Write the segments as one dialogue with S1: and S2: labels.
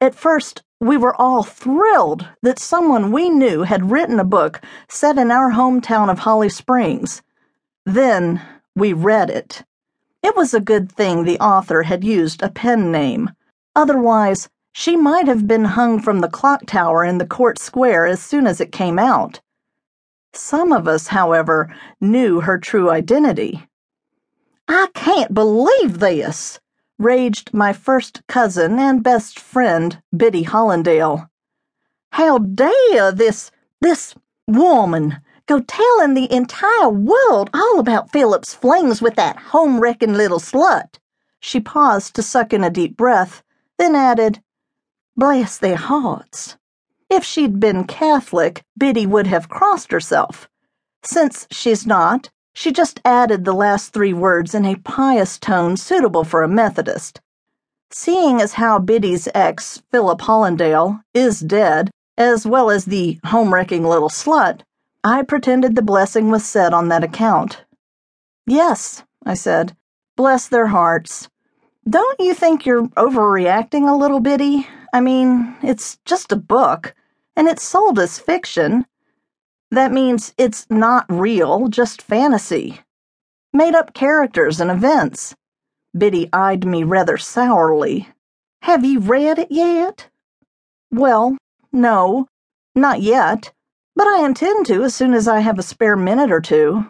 S1: At first, we were all thrilled that someone we knew had written a book set in our hometown of Holly Springs. Then we read it. It was a good thing the author had used a pen name. Otherwise, she might have been hung from the clock tower in the court square as soon as it came out. Some of us, however, knew her true identity. I can't believe this, raged my first cousin and best friend, Bitty Hollandale. How dare this, this woman go telling the entire world all about Philip's flings with that home-wrecking little slut? She paused to suck in a deep breath, then added, Bless their hearts. If she'd been Catholic, Bitty would have crossed herself. Since she's not, she just added the last three words in a pious tone suitable for a Methodist. Seeing as how Bitty's ex, Philip Hollandale, is dead, as well as the home-wrecking little slut, I pretended the blessing was said on that account. Yes, I said, bless their hearts. Don't you think you're overreacting a little, Bitty? I mean, it's just a book, and it's sold as fiction. That means it's not real, just fantasy. Made up characters and events. Bitty eyed me rather sourly. Have you read it yet? Well, no, not yet, but I intend to as soon as I have a spare minute or two.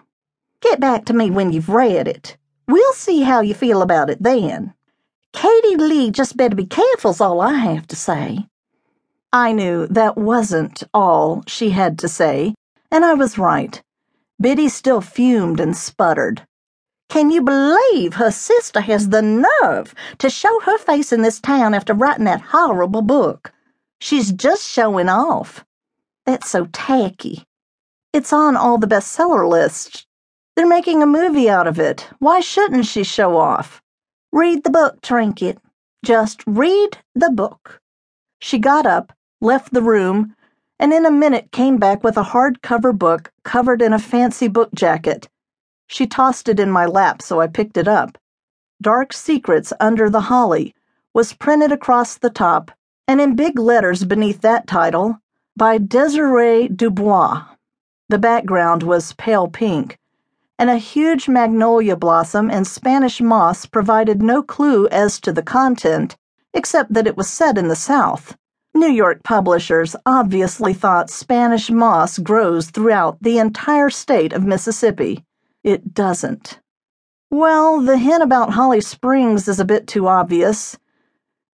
S1: Get back to me when you've read it. We'll see how you feel about it then. Katie Lee just better be careful's all I have to say. I knew that wasn't all she had to say, and I was right. Bitty still fumed and sputtered. Can you believe her sister has the nerve to show her face in this town after writing that horrible book? She's just showing off. That's so tacky. It's on all the bestseller lists. They're making a movie out of it. Why shouldn't she show off? Read the book, Trinket. Just read the book. She got up, left the room, and in a minute came back with a hardcover book covered in a fancy book jacket. She tossed it in my lap, so I picked it up. Dark Secrets Under the Holly was printed across the top, and in big letters beneath that title, by Desiree Dubois. The background was pale pink and a huge magnolia blossom and Spanish moss provided no clue as to the content, except that it was set in the South. New York publishers obviously thought Spanish moss grows throughout the entire state of Mississippi. It doesn't. Well, the hint about Holly Springs is a bit too obvious,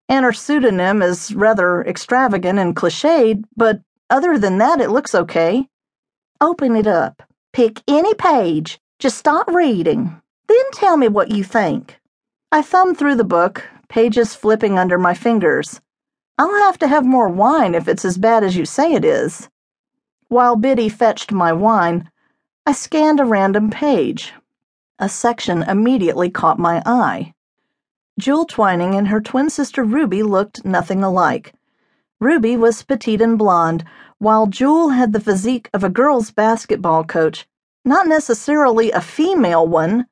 S1: and her pseudonym is rather extravagant and cliched, but other than that, it looks okay. Open it up. Pick any page just start reading. Then tell me what you think. I thumb through the book, pages flipping under my fingers. I'll have to have more wine if it's as bad as you say it is. While Bitty fetched my wine, I scanned a random page. A section immediately caught my eye. Jewel Twining and her twin sister Ruby looked nothing alike. Ruby was petite and blonde, while Jewel had the physique of a girls' basketball coach not necessarily a female one.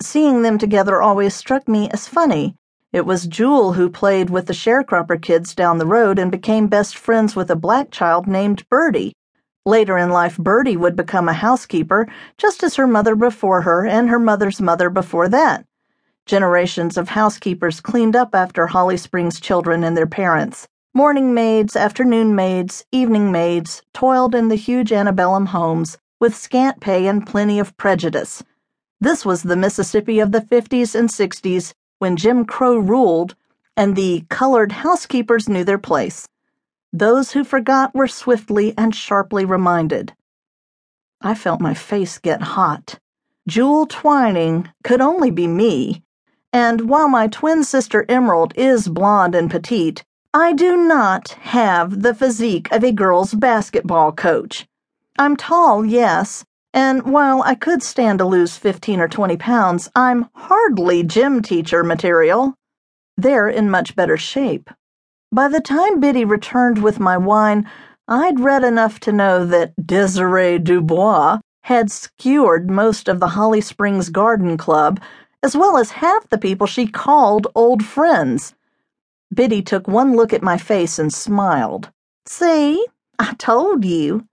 S1: Seeing them together always struck me as funny. It was Jewel who played with the sharecropper kids down the road and became best friends with a black child named Birdie. Later in life, Birdie would become a housekeeper, just as her mother before her and her mother's mother before that. Generations of housekeepers cleaned up after Holly Springs children and their parents. Morning maids, afternoon maids, evening maids toiled in the huge antebellum homes, with scant pay and plenty of prejudice. This was the Mississippi of the 50s and 60s when Jim Crow ruled and the colored housekeepers knew their place. Those who forgot were swiftly and sharply reminded. I felt my face get hot. Jewel Twining could only be me, and while my twin sister Emerald is blonde and petite, I do not have the physique of a girl's basketball coach. I'm tall, yes, and while I could stand to lose fifteen or twenty pounds, I'm hardly gym teacher material. They're in much better shape. By the time Bitty returned with my wine, I'd read enough to know that Desiree Dubois had skewered most of the Holly Springs Garden Club, as well as half the people she called old friends. Bitty took one look at my face and smiled. "See, I told you."